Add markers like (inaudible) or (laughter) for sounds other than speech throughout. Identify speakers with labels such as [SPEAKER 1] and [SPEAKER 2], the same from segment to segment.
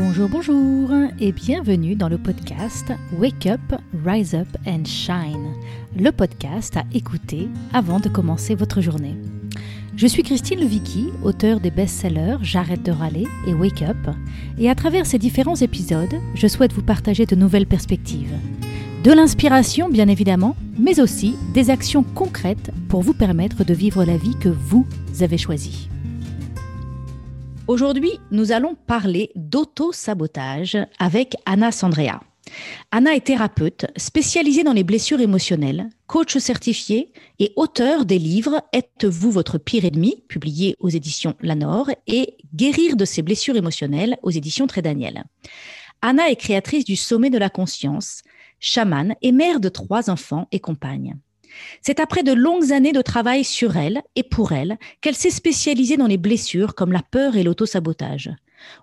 [SPEAKER 1] Bonjour, bonjour et bienvenue dans le podcast Wake Up, Rise Up and Shine, le podcast à écouter avant de commencer votre journée. Je suis Christine Levicki, auteure des best-sellers J'arrête de râler et Wake Up, et à travers ces différents épisodes, je souhaite vous partager de nouvelles perspectives. De l'inspiration, bien évidemment, mais aussi des actions concrètes pour vous permettre de vivre la vie que vous avez choisie. Aujourd'hui, nous allons parler d'auto-sabotage avec Anna Sandrea. Anna est thérapeute spécialisée dans les blessures émotionnelles, coach certifié et auteur des livres Êtes-vous votre pire ennemi, publié aux éditions Lanor, et Guérir de ses blessures émotionnelles aux éditions Très Daniel. Anna est créatrice du Sommet de la conscience, chamane et mère de trois enfants et compagne. C'est après de longues années de travail sur elle et pour elle qu'elle s'est spécialisée dans les blessures comme la peur et l'autosabotage.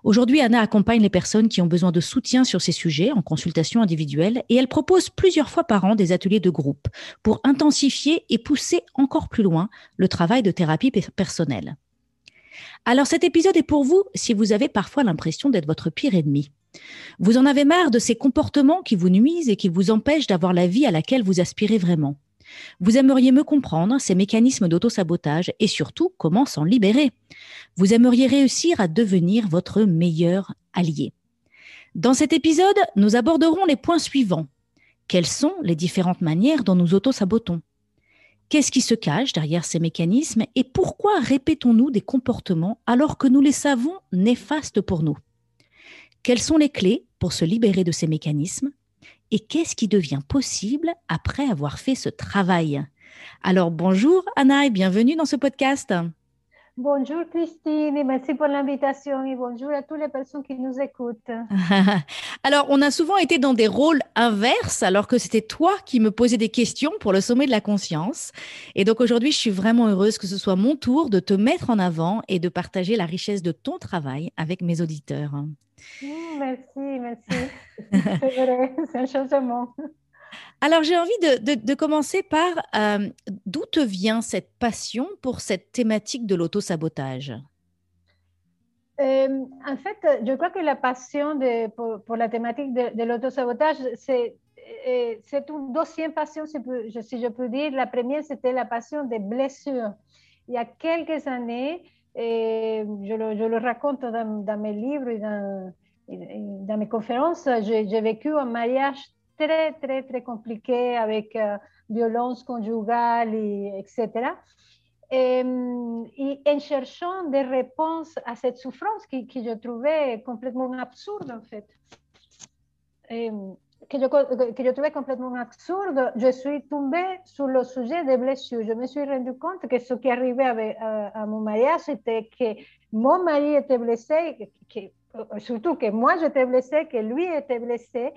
[SPEAKER 1] Aujourd'hui, Anna accompagne les personnes qui ont besoin de soutien sur ces sujets en consultation individuelle et elle propose plusieurs fois par an des ateliers de groupe pour intensifier et pousser encore plus loin le travail de thérapie personnelle. Alors cet épisode est pour vous si vous avez parfois l'impression d'être votre pire ennemi. Vous en avez marre de ces comportements qui vous nuisent et qui vous empêchent d'avoir la vie à laquelle vous aspirez vraiment. Vous aimeriez me comprendre ces mécanismes d'auto-sabotage et surtout comment s'en libérer. Vous aimeriez réussir à devenir votre meilleur allié. Dans cet épisode, nous aborderons les points suivants. Quelles sont les différentes manières dont nous auto-sabotons? Qu'est-ce qui se cache derrière ces mécanismes et pourquoi répétons-nous des comportements alors que nous les savons néfastes pour nous? Quelles sont les clés pour se libérer de ces mécanismes? Et qu'est-ce qui devient possible après avoir fait ce travail? Alors bonjour Anna et bienvenue dans ce podcast.
[SPEAKER 2] Bonjour Christine et merci pour l'invitation et bonjour à toutes les personnes qui nous écoutent. (laughs)
[SPEAKER 1] alors, on a souvent été dans des rôles inverses alors que c'était toi qui me posais des questions pour le sommet de la conscience. Et donc aujourd'hui, je suis vraiment heureuse que ce soit mon tour de te mettre en avant et de partager la richesse de ton travail avec mes auditeurs.
[SPEAKER 2] Mmh, merci, merci. (laughs) C'est vrai, c'est un changement.
[SPEAKER 1] Alors, j'ai envie de, commencer par euh, d'où te vient cette passion pour cette thématique de l'auto-sabotage?
[SPEAKER 2] Euh, En fait, je crois que la passion de, pour, la thématique de, l'auto-sabotage, c'est euh, c'est une deuxième passion, si, je peux dire. La première, c'était la passion des blessures. Il y a quelques années, je le, je, le, raconte dans, dans, mes livres et dans, dans mes conférences, j'ai vécu un mariage très, très, très compliqué avec euh, violence conjugale, et, etc. Et, en cherchant des réponses à cette souffrance que, que je trouvais complètement absurde, en fait, et, que, je, que je trouvais complètement absurde, je suis tombée sur le sujet des blessures. Je me suis rendu compte que ce qui arrivait avec, à, mon mariage, c'était que mon mari était blessé, surtout que moi j'étais blessée, que lui était blessé,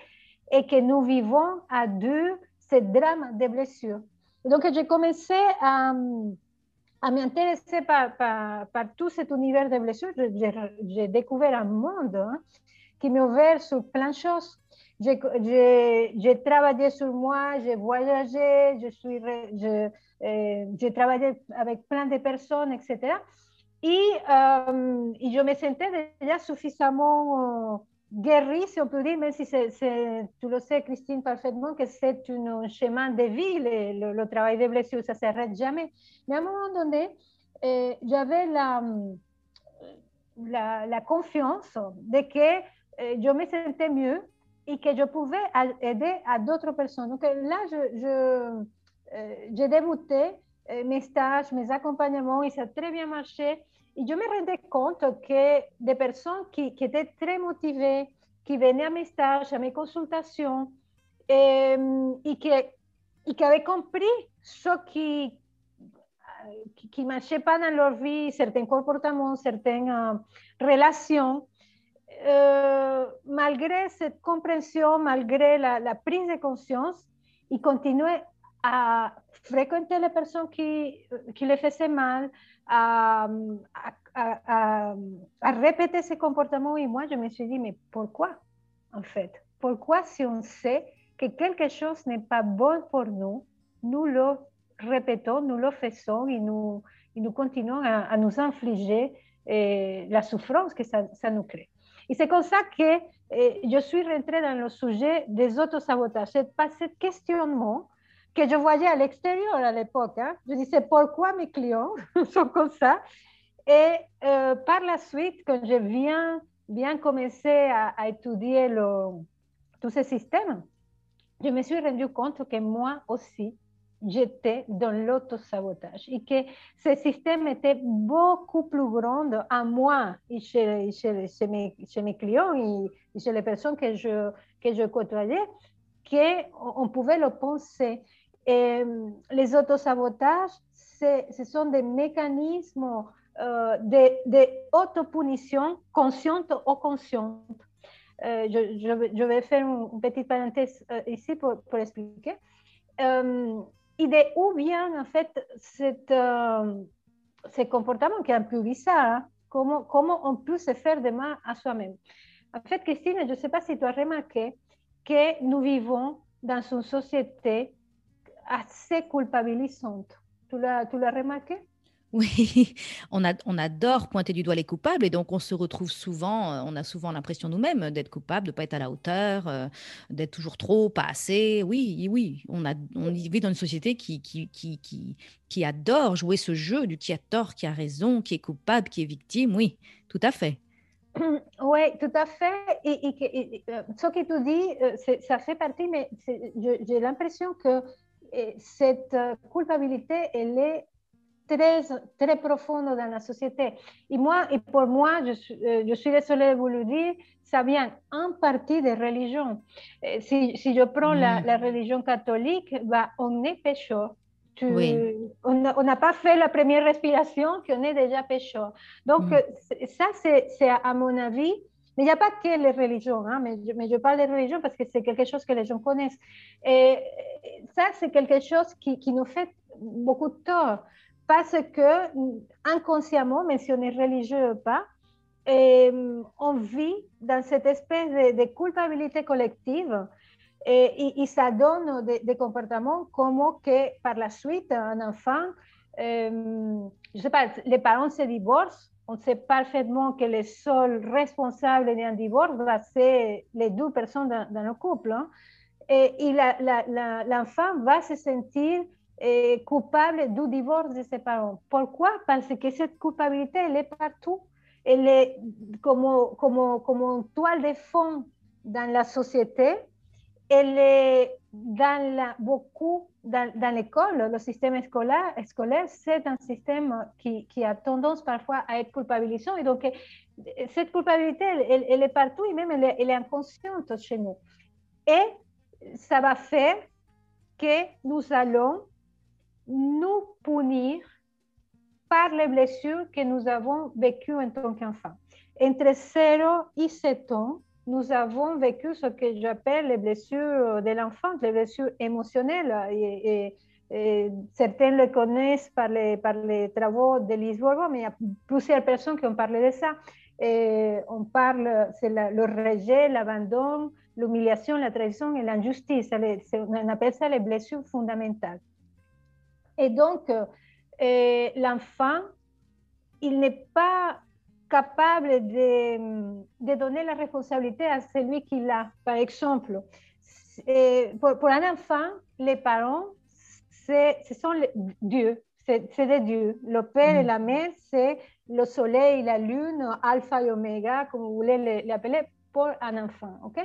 [SPEAKER 2] et que nous vivons à deux ce drame de blessures. Donc, j'ai commencé à, à m'intéresser par, par, tout cet univers de blessures. J'ai découvert un monde hein, qui m'a ouvert sur plein de choses. J'ai travaillé sur moi, j'ai voyagé, je euh, j'ai travaillé avec plein de personnes, etc. Et, je me sentais déjà suffisamment guéri, si on peut dire, même si tu le sais, Christine, parfaitement, que c'est un chemin de vie, le, travail des blessures, ça ne s'arrête jamais. Mais à un moment donné, euh, j'avais la, la, confiance de que je me sentais mieux et que je pouvais aider à d'autres personnes. Donc là, j'ai débuté mes stages, mes accompagnements, et ça a très bien marché. Et je me rendais compte que des personnes qui, étaient très motivées, qui venaient à mes stages, à mes consultations, et, qui, avaient compris ce qui qui ne marchait pas dans leur vie, certains comportements, certaines euh, relations, euh, malgré cette compréhension, malgré la, prise de conscience, ils continuaient à fréquenter les personnes qui, qui les faisaient mal, à, à, à, répéter ces comportements. Et moi, je me suis dit, mais pourquoi, en fait Pourquoi, si on sait que quelque chose n'est pas bon pour nous, nous le répétons, nous le faisons et nous, et nous continuons à, nous infliger eh, la souffrance que ça, ça nous crée? Et c'est comme ça que eh, je suis rentrée dans le sujet des autosabotages. C'est pas ce questionnement que je voyais à l'extérieur à l'époque. Hein. Je disais pourquoi mes clients (laughs) sont comme ça? Et euh, par la suite, quand je viens bien commencer à, étudier le, tous ces systèmes, je me suis rendu compte que moi aussi, j'étais dans l'autosabotage et que ce système était beaucoup plus grand à moi et chez mes, clients et chez les personnes que je, que je côtoyais qu'on pouvait le penser. Et les autosabotages, ce sont des mécanismes euh, d'autopunition consciente ou consciente. Euh, je, vais faire une, petite parenthèse euh, ici pour, expliquer. Euh, et de où vient en fait ce comportement qui est un peu bizarre, comment, comment on peut se faire de mal à soi-même. En fait, Christine, je ne sais pas si tu as remarqué que nous vivons dans une société assez culpabilisante. Tu l'as remarqué?
[SPEAKER 1] Oui, (laughs) on, a, on adore pointer du doigt les coupables et donc on se retrouve souvent, euh, on a souvent l'impression nous-mêmes d'être coupable, de ne pas être à la hauteur, euh, d'être toujours trop, pas assez. Oui, oui, on, a, on vit dans une société qui, qui, qui, qui, qui adore jouer ce jeu du qui a tort, qui a raison, qui est coupable, qui est victime. Oui, tout à fait. (clears throat)
[SPEAKER 2] Oui, tout à fait. Et, euh, ce que tu dis, ça fait partie, mais j'ai l'impression que cette culpabilité, elle est très, très profonde dans la société. Et moi, et pour moi, je, suis, euh, je suis désolée de vous le dire, ça vient en partie des religions. Euh, si, si je prends la, la, religion catholique, bah, on est pécheur. Oui. On n'a pas fait la première respiration qu'on est déjà pécheur. Donc, mm. euh, ça, c'est à mon avis, mais il n'y a pas que les religions, hein, mais, je, parle des religions parce que c'est quelque chose que les gens connaissent. Et ça, c'est quelque chose qui, nous fait beaucoup de tort parce que inconsciemment, même si on est religieux ou pas, on vit dans cette espèce de, culpabilité collective et, ça donne des, comportements comme que par la suite, un enfant, euh, je sais pas, les parents se divorcent, on sait parfaitement que le seul responsable d'un divorce, c'est les deux personnes dans, le couple. Hein. Et, l'enfant va se sentir coupable du divorce de ses parents. Pourquoi? Parce que cette culpabilité, elle est partout. Elle est comme, comme, comme une toile de fond dans la société. Elle est dans la, beaucoup dans, l'école. Le système scolaire, scolaire c'est un système qui, a tendance parfois à être culpabilisant. Et donc, cette culpabilité, elle, elle, est partout et même elle est, elle est inconsciente chez nous. Et ça va faire que nous allons nous punir par les blessures que nous avons vécues en tant qu'enfants. Entre 0 et 7 ans, nous avons vécu ce que j'appelle les blessures de l'enfant, les blessures émotionnelles. Et, certains le connaissent par les, par les travaux de Lise mais il y a plusieurs personnes qui ont parlé de ça. Et on parle, c'est le rejet, l'abandon, l'humiliation, la trahison et l'injustice. On appelle ça les blessures fondamentales. Et donc, euh, l'enfant, il n'est pas capable de, de, donner la responsabilité à celui qui l'a. Par exemple, pour, pour, un enfant, les parents, ce sont les dieux, c'est des dieux. Le père et la mère, c'est le soleil, la lune, alpha et oméga, comme vous voulez l'appeler, pour un enfant. ok?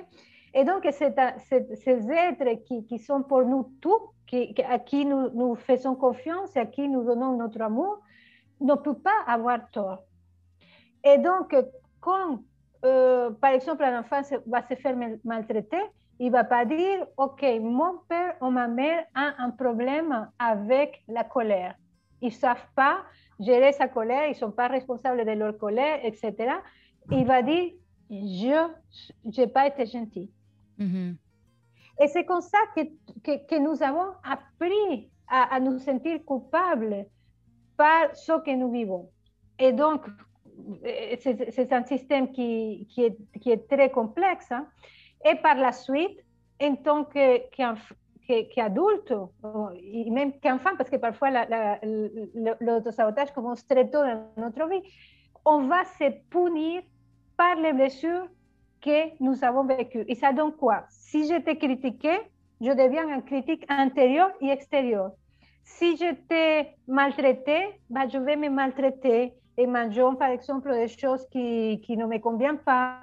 [SPEAKER 2] Et donc, ces êtres qui, qui, sont pour nous tout, qui, à qui nous, nous, faisons confiance et à qui nous donnons notre amour, ne peut pas avoir tort. Et donc, quand, euh, par exemple, un enfant va se faire maltraiter, il ne va pas dire, OK, mon père ou ma mère a un problème avec la colère. Ils ne savent pas gérer sa colère, ils ne sont pas responsables de leur colère, etc. Il va dire, je n'ai pas été gentil. Mm-hmm. Et c'est comme ça que, que, nous avons appris à, nous sentir coupables par ce que nous vivons. Et donc, c'est un système qui, est, très complexe. Hein. Et par la suite, en tant qu'adulte, et même qu'enfant, parce que parfois l'autosabotage commence très tôt dans notre vie, on va se punir par les blessures que nous avons vécues. Et ça donne quoi? Si j'étais critiquée, je deviens un critique intérieur et extérieur. Si j'étais maltraitée, bah, je vais me maltraiter et mangeant, par exemple, des choses qui, qui ne me conviennent pas,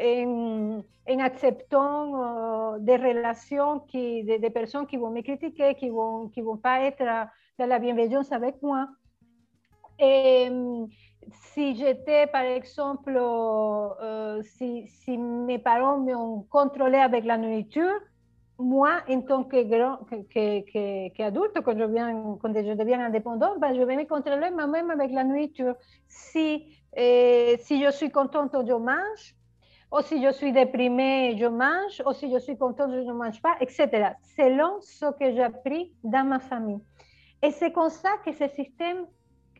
[SPEAKER 2] en, en acceptant des relations, qui, des, personnes qui vont me critiquer, qui ne vont, qui vont pas être dans la bienveillance avec moi. Et si j'étais, par exemple, euh, si, si, mes parents m'ont contrôlé avec la nourriture, moi, en tant qu'adulte, que, que, que, quand, je viens, quand je deviens indépendante, ben, je vais me contrôler moi-même avec la nourriture. Si, eh, si je suis contente, je mange, ou si je suis déprimée, je mange, ou si je suis contente, je ne mange pas, etc. Selon ce que j'ai appris dans ma famille. Et c'est comme ça que ce système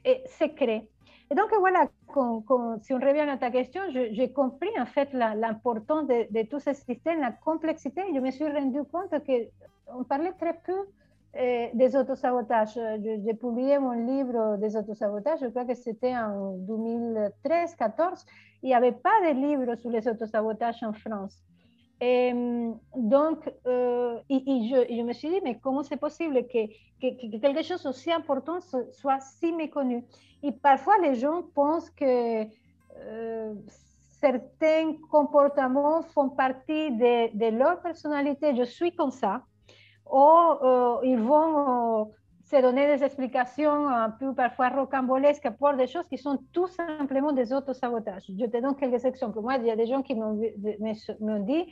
[SPEAKER 2] eh, se crée. Et donc voilà, si on revient à ta question, j'ai compris en fait l'importance de, de, tout ce système, la complexité. Je me suis rendu compte qu'on parlait très peu euh, des autosabotages. J'ai publié mon livre des autosabotages, je crois que c'était en 2013-14. Il n'y avait pas de livre sur les autosabotages en France. Et donc, euh, et, et je, me suis dit, mais comment c'est possible que, que, que, quelque chose aussi important soit si méconnu? Et parfois, les gens pensent que euh, certains comportements font partie de, de, leur personnalité. Je suis comme ça. Ou euh, ils vont se donner des explications un peu parfois rocambolesques pour des choses qui sont tout simplement des autosabotages. Je te donne quelques exemples. Moi, il y a des gens qui m'ont dit,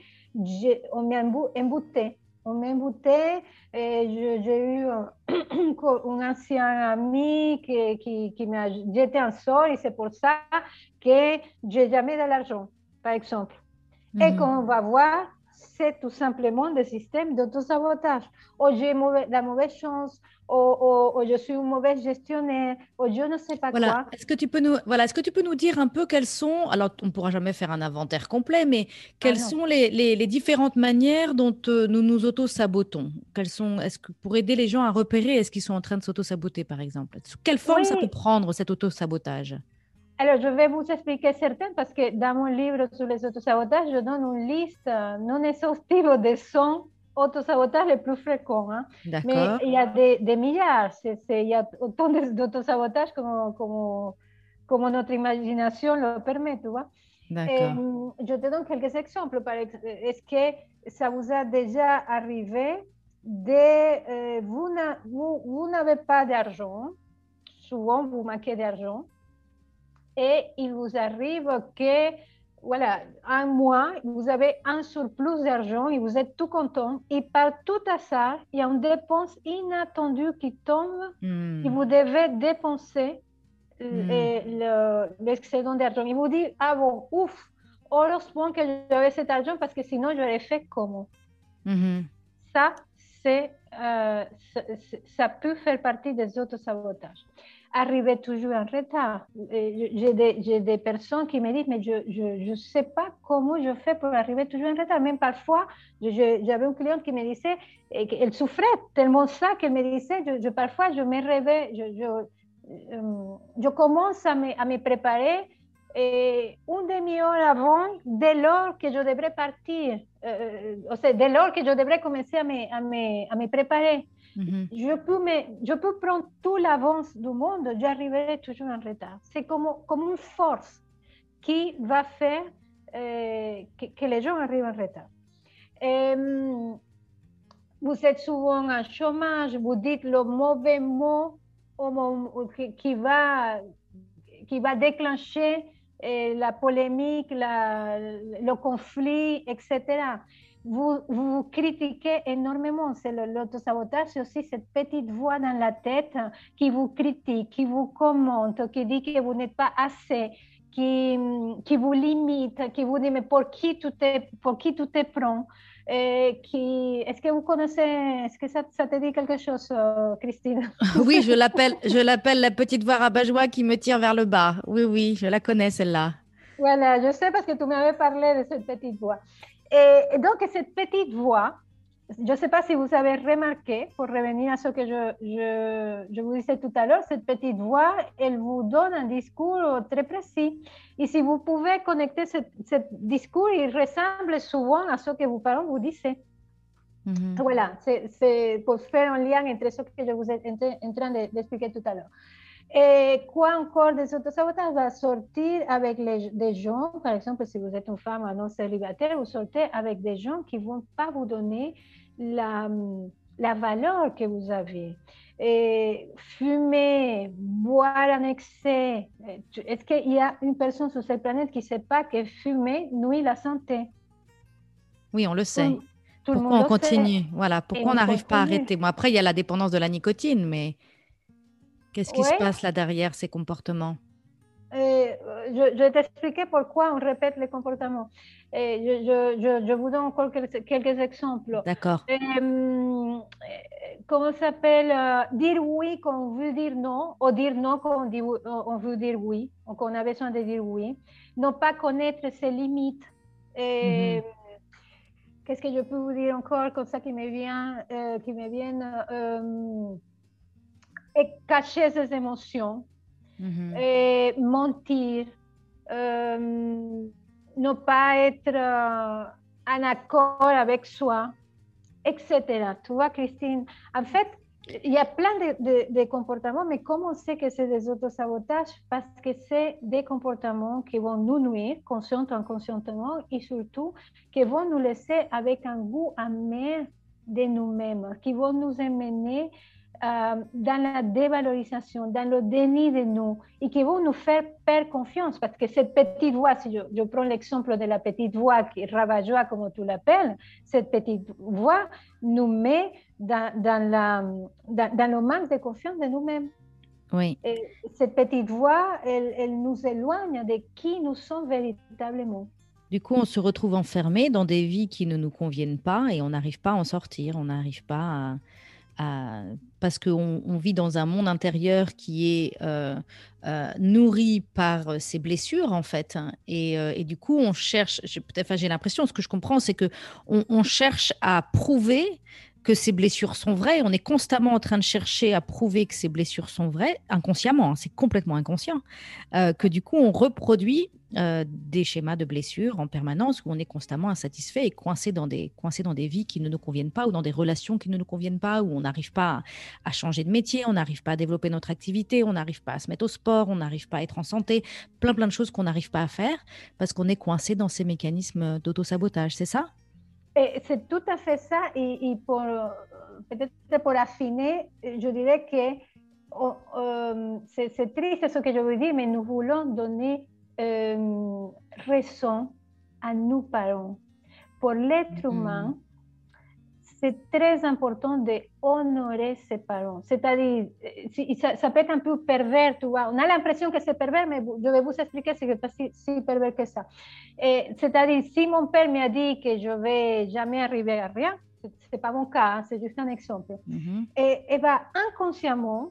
[SPEAKER 2] on m'a embouté. On m'a embouté et j'ai eu un, (clears throat) un, ancien ami qui, qui, qui m'a jeté un sort et c'est pour ça que j'ai jamais de l'argent, par exemple. Mm -hmm. Et qu'on va voir, c'est tout simplement des systèmes d'autosabotage. Ou j'ai la mauvaise chance, ou, je suis une mauvaise gestionnaire, ou je ne sais pas
[SPEAKER 1] voilà.
[SPEAKER 2] quoi.
[SPEAKER 1] Est-ce que, tu peux nous, voilà, est-ce que tu peux nous dire un peu quelles sont, alors on ne pourra jamais faire un inventaire complet, mais quelles ah sont les, les, les, différentes manières dont euh, nous nous auto-sabotons? Quelles sont, est-ce que pour aider les gens à repérer, est-ce qu'ils sont en train de s'auto-saboter par exemple? Sous quelle forme oui. ça peut prendre cet auto-sabotage?
[SPEAKER 2] Alors, je vais vous expliquer certaines parce que dans mon livre sur les autosabotages, je donne une liste non exhaustive des sons autosabotage les plus fréquents. Hein. Mais il y a des, des milliards. C est, c est, il y a autant d'autosabotage comme, comme, comme, notre imagination le permet, tu vois. Et, je te donne quelques exemples. Est-ce que ça vous a déjà arrivé de... Euh, vous n'avez pas d'argent, souvent vous manquez d'argent, et il vous arrive que voilà, un mois, vous avez un surplus d'argent et vous êtes tout content. Et par tout hasard, il y a une dépense inattendue qui tombe mm. et vous devez dépenser l'excédent le, d'argent. Il vous dit, ah bon, ouf, heureusement que j'avais cet argent parce que sinon, j'aurais fait comment? Mm -hmm. Ça, c'est, euh, ça peut faire partie des autres sabotages arriver toujours en retard. J'ai des, personnes qui me disent, mais je ne sais pas comment je fais pour arriver toujours en retard. Même parfois, j'avais une cliente qui me disait, qu'elle souffrait tellement ça qu'elle me disait, parfois je me réveille, je, euh, commence à me, préparer une demi-heure avant, dès lors que je devrais partir, euh, o sea, dès lors que je devrais commencer à me, à me, à me préparer. Mm -hmm. je, peux prendre toute l'avance du monde, j'arriverai toujours en retard. C'est comme, une force qui va faire euh, que, les gens arrivent en retard. Et, vous êtes souvent en chômage, vous dites le mauvais mot qui, va, déclencher eh, la polémique, le conflit, etc. Vous, vous critiquez énormément. C'est l'autosabotage, c'est aussi cette petite voix dans la tête qui vous critique, qui vous commente, qui dit que vous n'êtes pas assez, qui, qui vous limite, qui vous dit mais pour qui tu te, pour qui tu te prends. Est-ce que vous connaissez, est-ce que ça, ça, te dit quelque chose, euh, Christine? (laughs)
[SPEAKER 1] Oui, je l'appelle, je l'appelle la petite voix rabat-joie qui me tire vers le bas. Oui, oui, je la connais celle-là.
[SPEAKER 2] Voilà, je sais parce que tu m'avais parlé de cette petite voix. Et, et donc, cette petite voix je ne sais pas si vous avez remarqué, pour revenir à ce que je, je, je, vous disais tout à l'heure, cette petite voix, elle vous donne un discours très précis. Et si vous pouvez connecter ce, ce discours, il ressemble souvent à ce que vos parents vous disaient. Mm -hmm. Voilà, c'est pour faire un lien entre ce que je vous ai en train d'expliquer tout à l'heure. Et quoi encore? Des autosabotages va sortir avec les, des gens, par exemple, si vous êtes une femme non célibataire, vous sortez avec des gens qui ne vont pas vous donner la, la valeur que vous avez. Et fumer, boire en excès. Est-ce qu'il y a une personne sur cette planète qui ne sait pas que fumer nuit la santé?
[SPEAKER 1] Oui, on le sait. Tout, pourquoi on continue? Voilà, pourquoi on n'arrive pas à arrêter? Bon, Après, il y a la dépendance de la nicotine, mais qu'est-ce qui ouais. se passe là derrière ces comportements?
[SPEAKER 2] Et je, je, vais t'expliquer pourquoi on répète les comportements. Et je, je, je vous donne encore quelques, quelques exemples.
[SPEAKER 1] D'accord.
[SPEAKER 2] Euh, comment s'appelle euh, Dire oui quand on veut dire non, ou dire non quand on, dit, on veut dire oui, ou qu'on a besoin de dire oui. Ne pas connaître ses limites. Et, mm -hmm. Qu'est-ce que je peux vous dire encore comme ça qui me vient, euh, qui me vient euh, cacher ses émotions. Mm -hmm. et mentir, euh, ne pas être euh, en accord avec soi, etc. Tu vois, Christine, en fait, il y a plein de, de, de, comportements, mais comment on sait que c'est des autosabotages Parce que c'est des comportements qui vont nous nuire, conscient ou inconscientement, et surtout qui vont nous laisser avec un goût amer de nous-mêmes, qui vont nous amener euh, dans la dévalorisation, dans le déni de nous, et qui vont nous faire perdre confiance, parce que cette petite voix, si je, je prends l'exemple de la petite voix qui ravageoit, comme tu l'appelles, cette petite voix nous met dans, dans, la, dans, dans le manque de confiance de nous-mêmes.
[SPEAKER 1] Oui.
[SPEAKER 2] Et cette petite voix, elle, elle nous éloigne de qui nous sommes véritablement.
[SPEAKER 1] Du coup, on se retrouve enfermé dans des vies qui ne nous conviennent pas et on n'arrive pas à en sortir, on n'arrive pas à, à, parce qu'on on vit dans un monde intérieur qui est euh, euh, nourri par ces blessures en fait hein, et, euh, du coup on cherche peut-être j'ai l'impression ce que je comprends c'est que on, cherche à prouver que ces blessures sont vraies. On est constamment en train de chercher à prouver que ces blessures sont vraies inconsciemment hein, c'est complètement inconscient. Euh, que du coup on reproduit euh, des schémas de blessures en permanence où on est constamment insatisfait et coincé dans des, coincé dans des vies qui ne nous conviennent pas ou dans des relations qui ne nous conviennent pas, où on n'arrive pas à, changer de métier, on n'arrive pas à développer notre activité, on n'arrive pas à se mettre au sport, on n'arrive pas à être en santé, plein plein de choses qu'on n'arrive pas à faire parce qu'on est coincé dans ces mécanismes d'autosabotage, c'est ça?
[SPEAKER 2] C'est tout à fait ça. Et, pour peut-être pour affiner, je dirais que oh, euh, c'est triste ce que je veux dire, mais nous voulons donner euh, raison à nos parents. Pour l'être humain, c'est très important d'honorer ses parents. C'est-à-dire, ça, ça, peut être un peu pervers, tu vois. On a l'impression que c'est pervers, mais je vais vous expliquer ce n'est pas si, si, pervers que ça. C'est-à-dire, si mon père m'a dit que je ne vais jamais arriver à rien, ce n'est pas mon cas, hein, c'est juste un exemple. Mm -hmm. et, et va inconsciemment,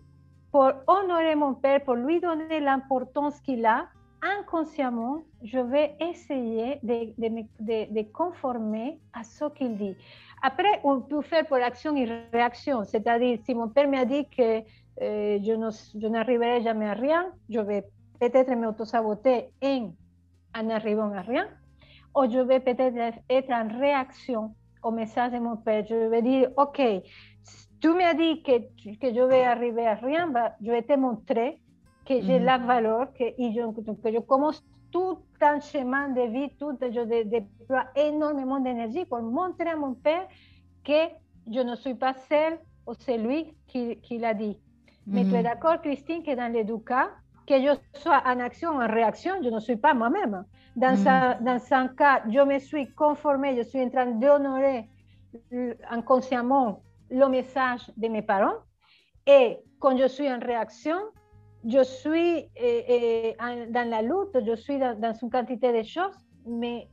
[SPEAKER 2] pour honorer mon père, pour lui donner l'importance qu'il a, inconsciemment, je vais essayer de, de, conformer à ce qu'il dit. Après, on peut faire pour action et réaction, c'est-à-dire si mon père m'a dit que euh, je n'arriverai jamais à rien, je vais peut-être m'auto-saboter en, en arrivant à rien, ou je vais peut-être être en réaction au message de mon père. Je vais dire, OK, tu m'as dit que, que je vais arriver à rien, bah, je vais te montrer que j'ai mm. la valeur, que je, que je commence tout un chemin de vie, tout, je déploie énormément d'énergie pour montrer à mon père que je ne suis pas celle ou celui qui, qui l'a dit. Mm. Mais tu es d'accord, Christine, que dans les deux cas, que je sois en action ou en réaction, je ne suis pas moi-même. Dans, mm. un, dans un cas, je me suis conformée, je suis en train d'honorer inconsciemment le message de mes parents. Et quand je suis en réaction, je suis eh, eh, dans la lutte, je suis dans, dans, une quantité de choses, mais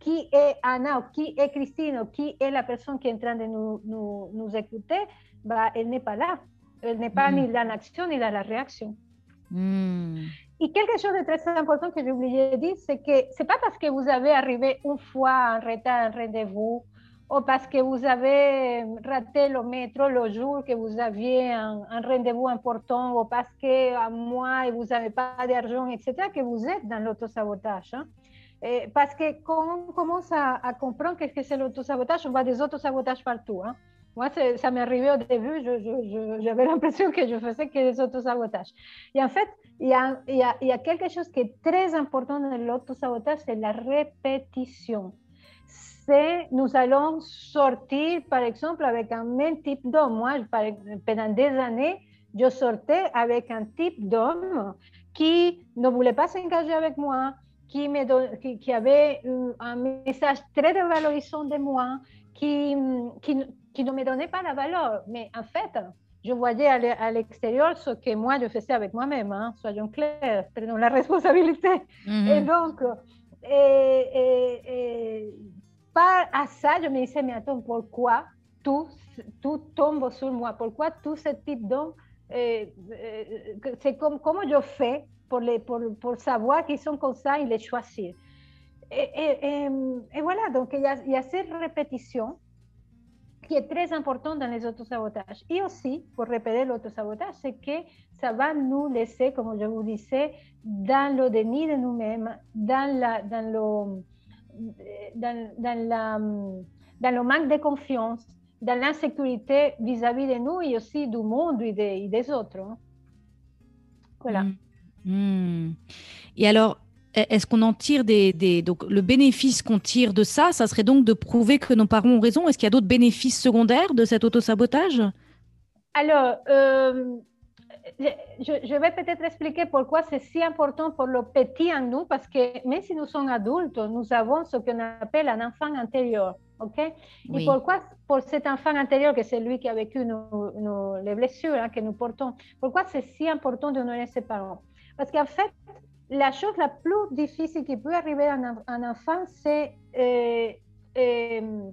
[SPEAKER 2] qui est Anna ou qui est Christine ou qui est la personne qui est en train de nous, nous, nous écouter, bah, elle n'est pas là. Elle n'est pas mm. ni dans l'action ni dans la réaction.
[SPEAKER 1] Mm.
[SPEAKER 2] Et quelque chose de très important que j'ai oublié de dire, c'est que c'est pas parce que vous avez arrivé une fois en retard un rendez-vous ou parce que vous avez raté le métro le jour que vous aviez un, rendez-vous important, ou parce qu'à mois et vous n'avez pas d'argent, etc., que vous êtes dans l'autosabotage. Hein. parce que quand on commence à, comprendre qu'est-ce que c'est l'autosabotage, on voit des autosabotages partout. Hein. Moi, ça m'est arrivé au début, j'avais (laughs) l'impression que je faisais que des autosabotages. Et en fait, il y, a, y a, il y a quelque chose qui est très important dans l'autosabotage, c'est la répétition nous allons sortir, par exemple, avec un même type d'homme. Moi, pendant des années, je sortais avec un type d'homme qui ne voulait pas s'engager avec moi, qui, me qui, qui, avait un message très valorisant de moi, qui, qui, qui, ne me donnait pas la valeur. Mais en fait, je voyais à l'extérieur ce que moi je faisais avec moi-même, hein, soyons clairs, prenons la (laughs) responsabilité. Mm-hmm. Et donc, et, et, par à ça, je me disais, mais attends, pourquoi tombe sur moi Pourquoi tout ce type d'hommes euh, euh, C'est comme comment je fais pour, les, pour, pour savoir qu'ils sont comme ça et les choisir. Et, et, voilà, y, a, il y, a, cette répétition qui que ça va nous laisser, comme je vous disais, dans le déni de nous-mêmes, dans, la, dans, dans, la, dans le manque de confiance, dans l'insécurité vis-à-vis de nous et aussi du monde et, de, des autres. Hein. Voilà.
[SPEAKER 1] Mm. Mm. Et alors, e-, est-ce qu'on en tire des, des, Donc, le bénéfice qu'on tire de ça, ça serait donc de prouver que nos parents ont raison? Est-ce qu'il y a d'autres bénéfices secondaires de cet autosabotage?
[SPEAKER 2] Alors, euh, je, vais peut-être expliquer pourquoi c'est si important pour le petit en nous, parce que même si nous sommes adultes, nous avons ce qu'on appelle un enfant intérieur. ok? Et pourquoi pour cet enfant intérieur, que c'est lui qui a vécu nos, les blessures hein, que nous portons, pourquoi c'est si important d'honorer ses parents? Parce qu'en fait, la chose la plus difficile qui peut arriver à un, enfant, c'est euh, euh,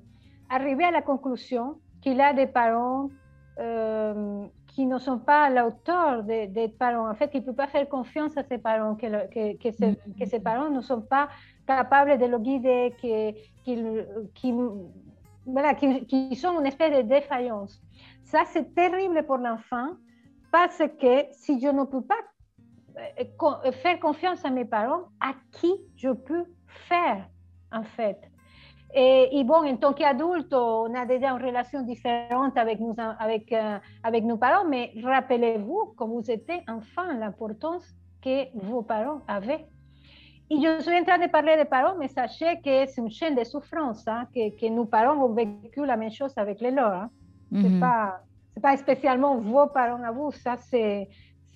[SPEAKER 2] arriver à la conclusion qu'il a des parents euh, qui ne sont pas à la hauteur des, parents. En fait, il ne peut pas faire confiance à ses parents, que, que, que, mm-hmm. ses, parents ne sont pas capables de le guider, qu'ils qui, voilà, qui, sont une espèce de défaillance. Ça, c'est terrible pour l'enfant parce que si je ne peux pas euh, faire confiance à mes parents, à qui je peux faire en fait? Et, bon, en tant qu'adulte, on a déjà une relation différente avec, nous, avec, euh, avec nos parents, mais rappelez-vous, quand vous étiez enfant, l'importance que vos parents avaient. Et je suis en train de parler des parents, mais sachez que c'est une chaîne de souffrance, hein, que, que, nos parents ont vécu la même chose avec les leurs. Hein. Ce n'est pas, pas spécialement vos parents à vous, ça c'est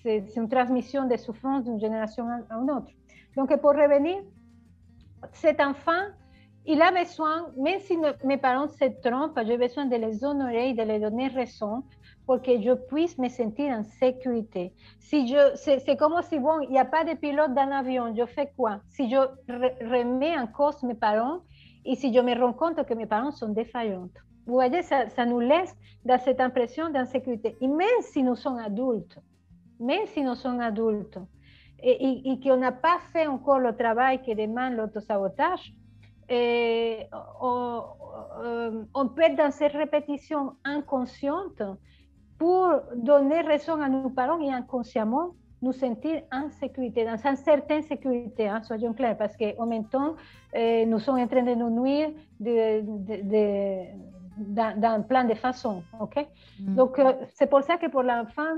[SPEAKER 2] une transmission de souffrance d'une génération à une autre. Donc, pour revenir, cet enfant, il a besoin, même si mes parents se trompent, j'ai besoin de les honorer et de les donner raison pour que je puisse me sentir en sécurité. Si c'est, comme si, bon, il n'y a pas de pilote dans l'avion, je fais quoi? Si je remets en cause mes parents et si je me rends compte que mes parents sont défaillants. Vous voyez, ça, nous laisse dans cette impression d'insécurité. Et même si nous sommes adultes, même si nous sommes adultes, et, et qu'on n'a pas fait encore le travail que demande l'autosabotage, et on, on, peut être dans cette répétition inconsciente pour donner raison à nos parents et inconsciemment nous sentir en sécurité, dans une certaine sécurité, hein, soyons clairs, parce qu'en même temps, eh, nous sommes en train de nous nuire de, de, dans, plein de façons. ok? Mm. Donc, euh, c'est pour ça que pour l'enfant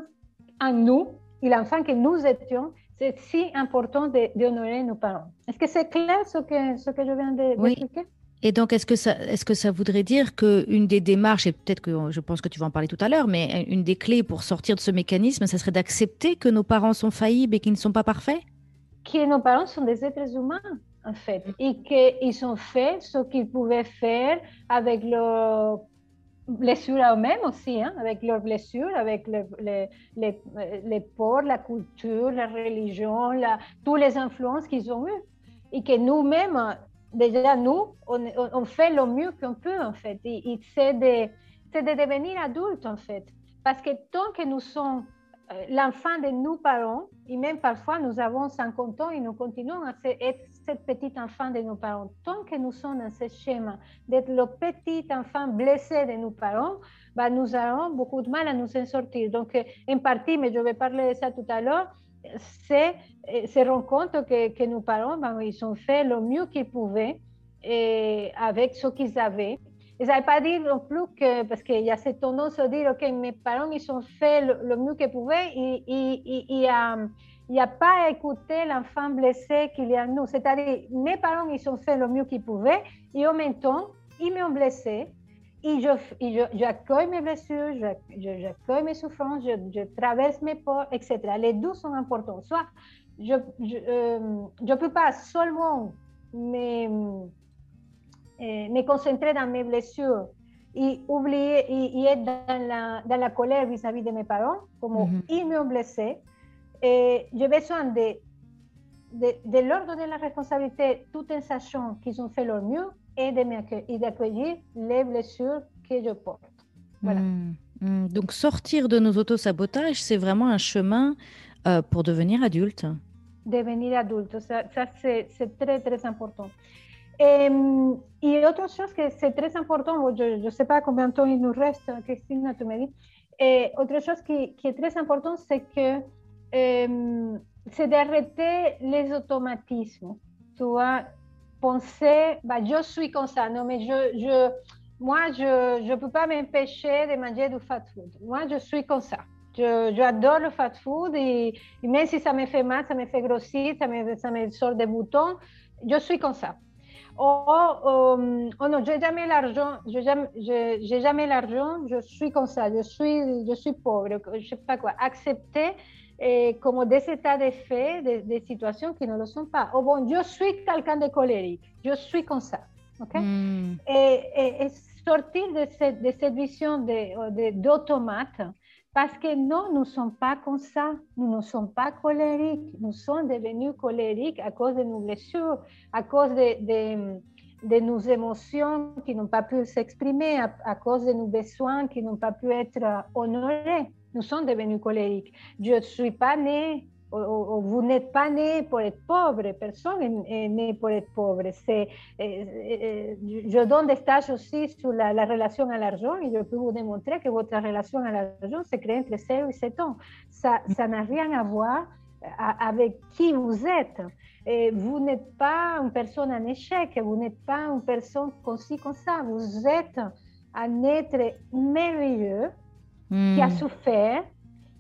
[SPEAKER 2] en nous, et l'enfant que nous étions, c'est si important d'honorer nos parents. Est-ce que c'est clair ce que, ce que je viens d'expliquer?
[SPEAKER 1] Et donc, est-ce que, ça, est-ce que ça voudrait dire qu'une des démarches, et peut-être que je pense que tu vas en parler tout à l'heure, mais une des clés pour sortir de ce mécanisme, ça serait d'accepter que nos parents sont faillibles et qu'ils ne sont pas parfaits?
[SPEAKER 2] Que nos parents sont des êtres humains, en fait, et qu'ils ont fait ce qu'ils pouvaient faire avec leur blessures à eux-mêmes aussi, hein, avec leurs blessures, avec les, les, les, les ports, la culture, la religion, la, toutes les influences qu'ils ont eues. Et que nous-mêmes, déjà nous, on, on, fait le mieux qu'on peut en fait. Et, c'est de, de, devenir adulte en fait. Parce que tant que nous sommes euh, l'enfant de nos parents, et même parfois nous avons 50 ans et nous continuons à être cette petite enfant de nos parents. Tant que nous sommes dans ce schéma d'être le petit enfant blessé de nos parents, bah, nous avons beaucoup de mal à nous en sortir. Donc, euh, en partie, mais je vais parler de ça tout à l'heure, c'est euh, se rendre compte que, nos parents, bah, ils ont fait le mieux qu'ils pouvaient et avec ce qu'ils avaient. Et ça ne pas dire non plus que, parce qu'il y a cette tendance à dire, OK, mes parents, ils ont fait le, mieux qu'ils pouvaient, et il n'y a, pas à écouter l'enfant blessé qu'il y a en nous. C'est-à-dire, mes parents, ils ont fait le mieux qu'ils pouvaient, et en même temps, ils m'ont blessé, et j'accueille mes blessures, j'accueille mes souffrances, je, traverse mes peurs, etc. Les deux sont importants. Soit je ne euh, peux pas seulement me, eh, me concentrer dans mes blessures et oublier et, être dans la, dans la colère vis-à-vis de mes parents, comme mm -hmm. ils m'ont blessé. Et j'ai besoin de, de, de, leur donner la responsabilité tout en sachant qu'ils ont fait leur mieux et d'accueillir les blessures que je porte. Voilà.
[SPEAKER 1] Mm, mm. Donc sortir de nos autosabotages, c'est vraiment un chemin euh, pour devenir adulte.
[SPEAKER 2] Devenir adulte, ça, ça c'est très très important. Et, et, autre chose que c'est très important, je ne sais pas combien de temps il nous reste, Christine, tu me dis. Et autre chose qui, qui est très important, c'est que c'est d'arrêter les automatismes. Tu vois, penser, bah, je suis comme ça, non, mais je, je moi, je ne peux pas m'empêcher de manger du fast food. Moi, je suis comme ça. J'adore le fast food et, même si ça me fait mal, ça me fait grossir, ça me, ça me sort des boutons, je suis comme ça. Oh, oh, oh non, j'ai jamais l'argent, j'ai jamais, jamais l'argent, je suis comme ça, je suis, je suis pauvre, je sais pas quoi. Accepter des états de fait, des, des, situations qui ne le sont pas. Oh bon, je suis quelqu'un de colérique, je suis comme ça. Okay? Mm. Et, et, et, sortir de cette, de cette vision d'automate, parce que non, nous ne sommes pas comme ça, nous ne sommes pas colériques, nous sommes devenus colériques à cause de nos blessures, à cause de, de, de nos émotions qui n'ont pas pu s'exprimer, à, à, cause de nos besoins qui n'ont pas pu être honorés nous sommes devenus colériques. Je ne suis pas né, ou, vous n'êtes pas né pour être pauvre, personne n'est né pour être pauvre. C'est, je donne des stages aussi sur la, relation à l'argent et je peux vous démontrer que votre relation à l'argent se crée entre 0 et 7 ans. Ça, n'a rien à voir avec qui vous êtes. Vous n'êtes pas une personne en échec, vous n'êtes pas une personne comme ci, comme ça. Vous êtes un être merveilleux qui a hmm. souffert,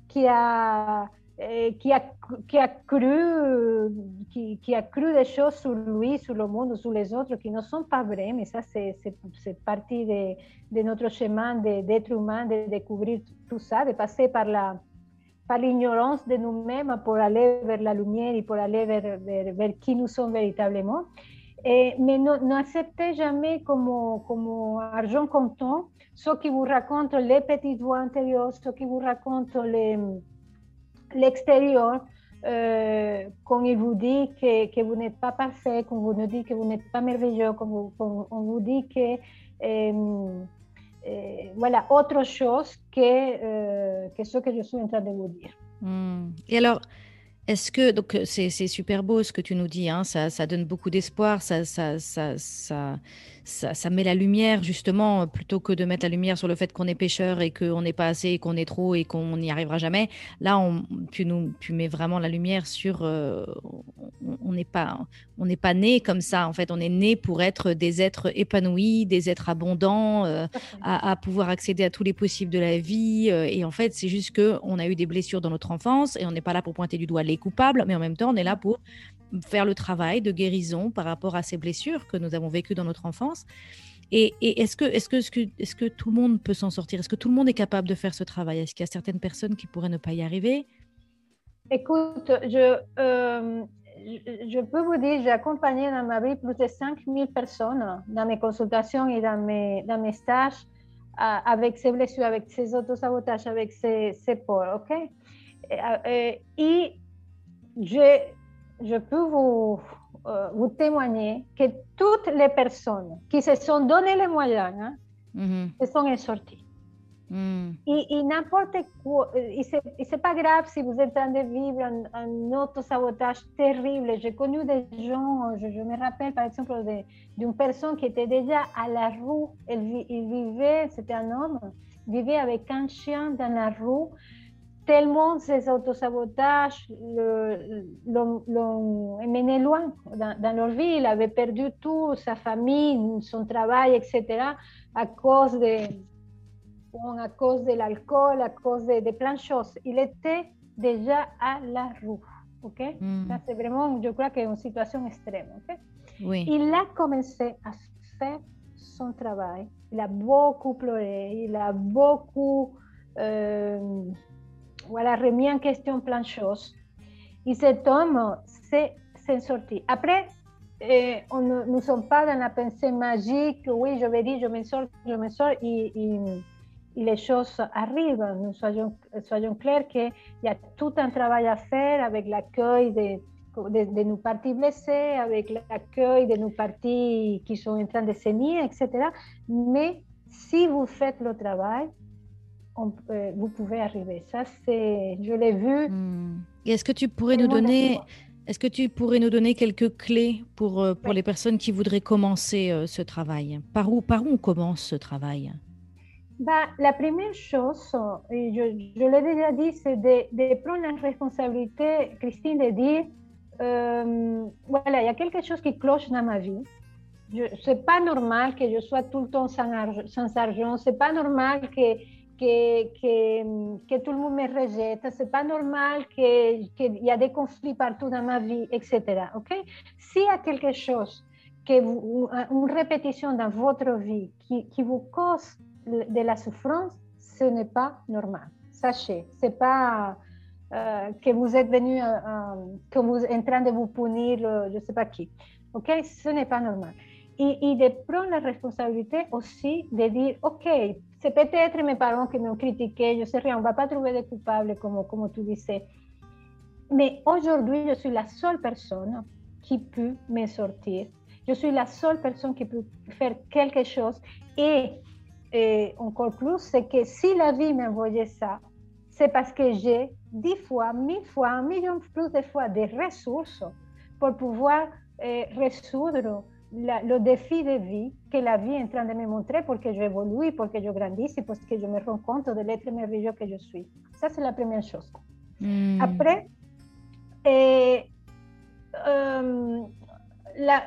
[SPEAKER 2] qui a, eh, qui a, qui a cru, qui, qui, a cru des choses sur lui, sur le monde, sur les autres qui ne sont pas vraies, mais ça, c'est partie de, de, notre chemin d'être humain, de découvrir tout ça, de passer par la par l'ignorance de nous-mêmes pour aller vers la lumière et pour aller vers, vers, vers qui nous sommes véritablement. Et, mais n'acceptez jamais comme, comme argent comptant ce qui vous raconte les petites voix intérieures, ce qui vous raconte l'extérieur, quand il vous dit que, que vous n'êtes pas parfait, quand vous nous dit que vous n'êtes pas merveilleux, quand, on vous dit que euh, voilà autre chose que, que ce que je suis en train de vous dire.
[SPEAKER 1] Et alors, est-ce que, donc c'est super beau ce que tu nous dis, hein, ça, ça, donne beaucoup d'espoir, ça, ça, ça, ça ça, met la lumière justement plutôt que de mettre la lumière sur le fait qu'on est pêcheur et qu'on n'est pas assez, qu'on est trop et qu'on n'y arrivera jamais. Là, on, tu nous, tu mets vraiment la lumière sur, euh, on n'est pas, on pas né comme ça. En fait, on est né pour être des êtres épanouis, des êtres abondants, euh, à, pouvoir accéder à tous les possibles de la vie. Euh, et en fait, c'est juste que on a eu des blessures dans notre enfance et on n'est pas là pour pointer du doigt les coupables, mais en même temps, on est là pour faire le travail de guérison par rapport à ces blessures que nous avons vécues dans notre enfance. Et, est-ce que, est que, est que tout le monde peut s'en sortir? Est-ce que tout le monde est capable de faire ce travail? Est-ce qu'il y a certaines personnes qui pourraient ne pas y arriver?
[SPEAKER 2] Écoute, je, euh, je, peux vous dire, j'ai accompagné dans ma vie plus de 5000 personnes dans mes consultations et dans mes, dans mes stages avec ces blessures, avec ces autosabotages, avec ces, ces peurs, ok? Et, j'ai je peux vous, euh, vous témoigner que toutes les personnes qui se sont donné les moyens hein, mm -hmm. se sont sorties. Mm. Et, n'importe quoi, et c'est pas grave si vous êtes en train de vivre un, auto-sabotage terrible. J'ai connu des gens, je, me rappelle par exemple d'une personne qui était déjà à la rue. Elle, il vivait, c'était un homme, vivait avec un chien dans la rue. Tellement ces autosabotages l'ont mené loin dans, dans, leur vie. Il avait perdu tout, sa famille, son travail, etc., à cause de à cause de l'alcool, à cause de, plein de choses. Il était déjà à la rue. OK? Mm. c'est vraiment, je crois, que une situation extrême. OK? Oui. Il a commencé à faire son travail. Il a beaucoup pleuré, il a beaucoup euh, voilà, remis en question plein de choses. Et cet homme s'est sorti. Après, euh, on, nous ne sommes pas dans la pensée magique, oui, je vais dire, je me sors, je me sors, et, et les choses arrivent. Nous soyons, soyons clairs qu'il y a tout un travail à faire avec l'accueil de, de, nos parties blessées, avec l'accueil de nos parties qui sont en train de saigner, etc. Mais si vous faites le travail, euh, vous pouvez arriver. Ça, c'est, je l'ai vu.
[SPEAKER 1] Hmm. Est-ce que tu pourrais nous donner, est-ce que tu pourrais nous donner quelques clés pour, euh, pour les personnes qui voudraient commencer euh, ce travail? Par où, par où on commence ce travail?
[SPEAKER 2] Bah, la première chose, et je, je l'ai déjà dit, c'est de, de, prendre la responsabilité, Christine, de dire, euh, voilà, il y a quelque chose qui cloche dans ma vie. Ce n'est pas normal que je sois tout le temps sans, argent, sans argent. Ce n'est pas normal que, que, que, que, tout le monde me rejette. Ce n'est pas normal qu'il que y a des conflits partout dans ma vie, etc. OK? S'il y a quelque chose, que une répétition dans votre vie qui, qui vous cause de la souffrance, ce n'est pas normal. Sachez, c'est pas euh, que vous êtes venu, euh, euh, que vous êtes en train de vous punir, je ne sais pas qui. Ok, ce n'est pas normal. Et, de prendre la responsabilité aussi de dire, ok, c'est peut-être mes parents qui m'ont critiqué, je sais rien, on ne va pas trouver de coupable comme, comme tu disais. Mais aujourd'hui, je suis la seule personne qui peut me sortir. Je suis la seule personne qui peut faire quelque chose. Et et encore plus, c'est que si la vie m'a envoyé ça, c'est parce que j'ai dix fois, mille fois, un million plus de fois des ressources pour pouvoir résoudre le défi de vie que la vie est en train de me montrer pour que j'évolue, pour que je grandisse pour que je me rende compte de l'être merveilleux que je suis. Ça, c'est la première chose. Après, euh, la,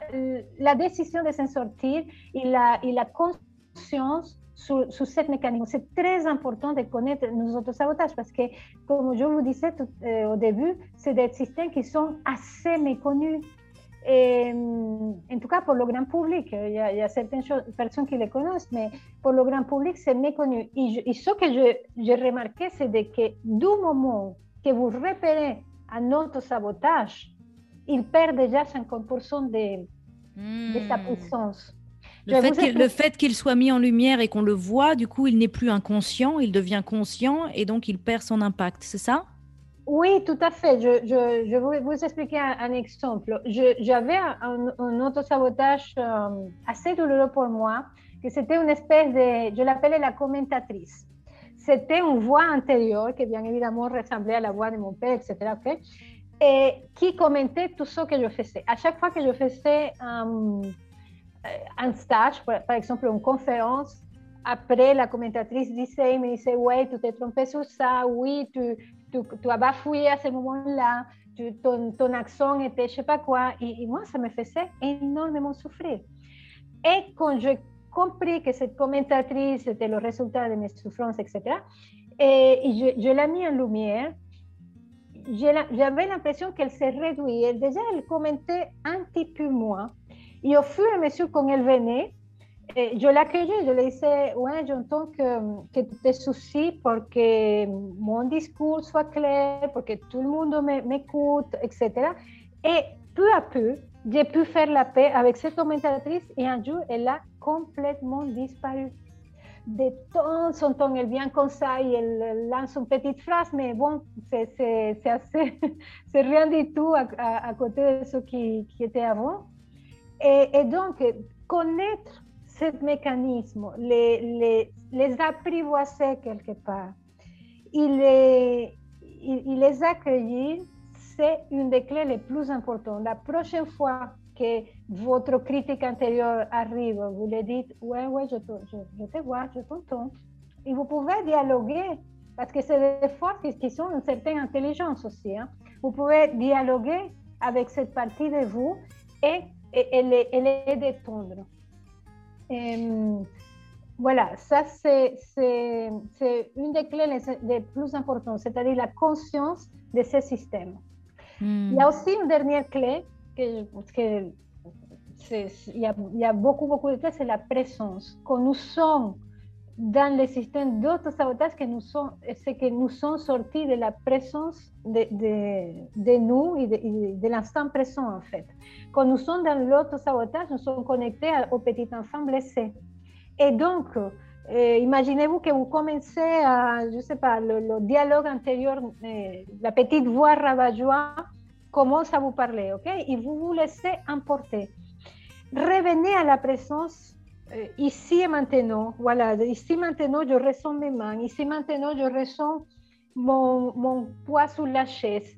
[SPEAKER 2] la, décision de s'en sortir et la, et la conscience sur, ce mécanisme. C'est très important de connaître nos autosabotages parce que, comme je vous disais euh, au début, c'est des systèmes qui sont assez méconnus. Et, en tout cas, pour le grand public, il y a, certaines personnes qui les connaissent, mais pour le grand public, c'est méconnu. Et, ce que j'ai remarqué, c'est que du moment que vous repérez un autosabotage, il perd déjà 50% de, de sa hmm. puissance.
[SPEAKER 1] Le fait, qu'il, soit mis en lumière et qu'on le voit, du coup, il n'est plus inconscient, il devient conscient et donc il perd son impact, c'est ça?
[SPEAKER 2] Oui, tout à fait. Je, vais vous expliquer un, exemple. j'avais un, un autosabotage euh, assez douloureux pour moi, que c'était une espèce de, je l'appelais la commentatrice. C'était une voix intérieure qui bien évidemment ressemblait à la voix de mon père, etc. Et qui commentait tout ce que je faisais. À chaque fois que je faisais euh, un stage, par, exemple une conférence, après la commentatrice disait, me disait, ouais, tu t'es trompé sur ça, oui, tu, tu, tu as bafouillé à ce moment-là, ton, ton, accent était je sais pas quoi. Et, moi, ça me faisait énormément souffrir. Et quand j'ai compris que cette commentatrice était le résultat de mes souffrances, etc., et, je, je l'ai mis en lumière, j'avais l'impression qu'elle s'est réduite. Déjà, elle commentait un petit peu moins. Et au fur et à mesure qu'elle venait, je l'accueillais, je lui disais, ouais, j'entends que, que tu te soucies pour que mon discours soit clair, pour que tout le monde m'écoute, etc. Et peu à peu, j'ai pu faire la paix avec cette commentatrice et un jour, elle a complètement disparu. De temps en temps, elle vient comme ça et elle lance une petite phrase, mais bon, c'est (laughs) rien du tout à, à, côté de ce qui, qui était avant. Et, donc, connaître ce mécanisme, les, les, les apprivoiser quelque part, il les, il, les accueillir, c'est une des clés les plus importantes. La prochaine fois que votre critique intérieure arrive, vous lui dites, ouais, ouais, je te, je, te vois, je t'entends. Et vous pouvez dialoguer, parce que c'est des forces qui sont une certaine intelligence aussi. Hein. Vous pouvez dialoguer avec cette partie de vous et, et, les, détendre. Voilà, ça c'est une des clés les, plus importantes, c'est-à-dire la conscience de ce système. Il y a hmm. aussi une dernière clé que, que il, y a, il y a beaucoup, beaucoup de clés, c'est la présence. Quand nous sommes dans le système d'auto-sabotage que nous sommes, c'est que nous sommes sortis de la présence de, nous et de, l'instant présent en fait. Quand nous sommes dans l'auto-sabotage, nous sommes connectés au petit enfant blessé. Et donc, euh, imaginez-vous que vous commencez à, je sais pas, le, dialogue intérieur, euh, la petite voix ravageoise commence à vous parler, ok? Et vous vous laissez emporter. Revenez à la présence ici et maintenant, voilà, ici maintenant je ressens mes mains, ici maintenant je ressens mon, mon poids sur la chaise.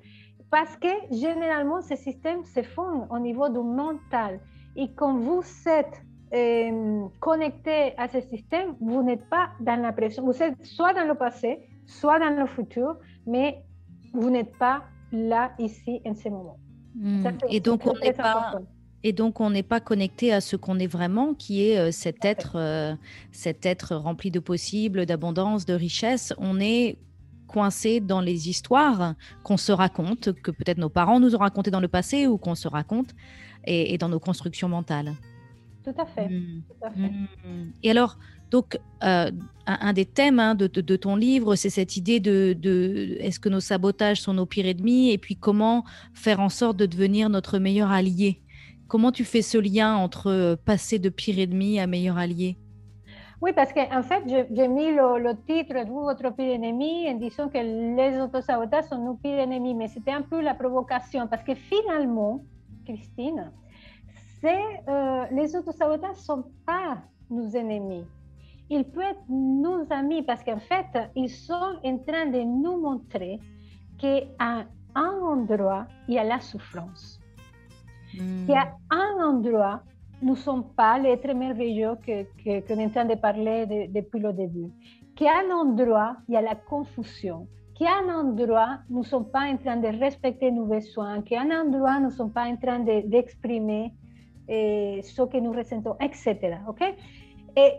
[SPEAKER 2] Parce que généralement, ces systèmes se font au niveau du mental. Et quand vous êtes euh, connecté à ce système, vous n'êtes pas dans la pression. Vous êtes soit dans le passé, soit dans le futur, mais vous n'êtes pas là, ici, en ce moment.
[SPEAKER 1] Hmm. et donc, on n'est pas, et donc, on n'est pas connecté à ce qu'on est vraiment, qui est euh, cet être, euh, cet être rempli de possibles, d'abondance, de richesse. On est coincé dans les histoires qu'on se raconte, que peut-être nos parents nous ont racontées dans le passé ou qu'on se raconte, et, dans nos constructions mentales.
[SPEAKER 2] Tout à fait. Hmm.
[SPEAKER 1] Hmm. Et alors, donc, euh, un, des thèmes hein, de, de, ton livre, c'est cette idée de, de est-ce que nos sabotages sont nos pires ennemis, et puis comment faire en sorte de devenir notre meilleur allié? Comment tu fais ce lien entre euh, passer de pire ennemi à meilleur allié?
[SPEAKER 2] Oui, parce qu'en en fait, j'ai mis le, titre de votre pire ennemi en disant que les autosabotages sont nos pires ennemis, mais c'était un peu la provocation, parce que finalement, Christine, euh, les autosabotages ne sont pas nos ennemis. Ils peuvent être nos amis parce qu'en fait, ils sont en train de nous montrer qu'à un endroit, il y a la souffrance. Mm. qu'à un endroit, nous ne sommes pas l'être merveilleux qu'on que, que est en train de parler depuis le début. Qu'à un endroit, il y a la confusion. Qu'à un endroit, nous ne sommes pas en train de respecter nos besoins. Qu'à un endroit, nous ne sommes pas en train d'exprimer eh, ce que nous ressentons, etc. OK? Et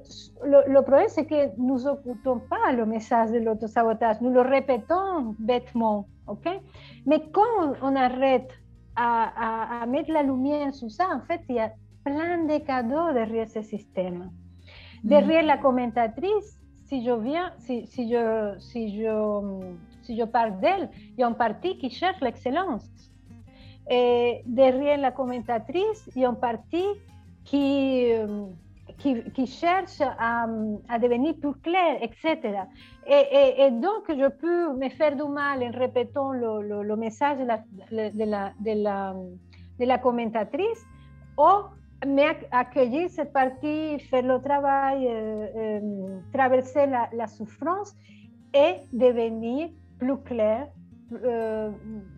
[SPEAKER 2] le, le problème, c'est que nous n'écoutons pas le message de l'autosabotage. Nous le répétons bêtement. OK? Mais quand on arrête à, mettre la lumière sur ça, en fait, il y a plein de cadeaux derrière ce système. Mm. Derrière la commentatrice, si je viens, si, si, je, si, je, si je parle d'elle, il y a une partie qui cherche l'excellence. Et derrière la commentatrice, il y a une partie qui, qui, cherche à, à, devenir plus clair, etc. Et, et, donc, je peux me faire du mal en répétant le, le, message de la, de, la, de, la, de la commentatrice ou m'accueillir cette partie, faire le travail, euh, euh, traverser la, souffrance et devenir plus clair, euh,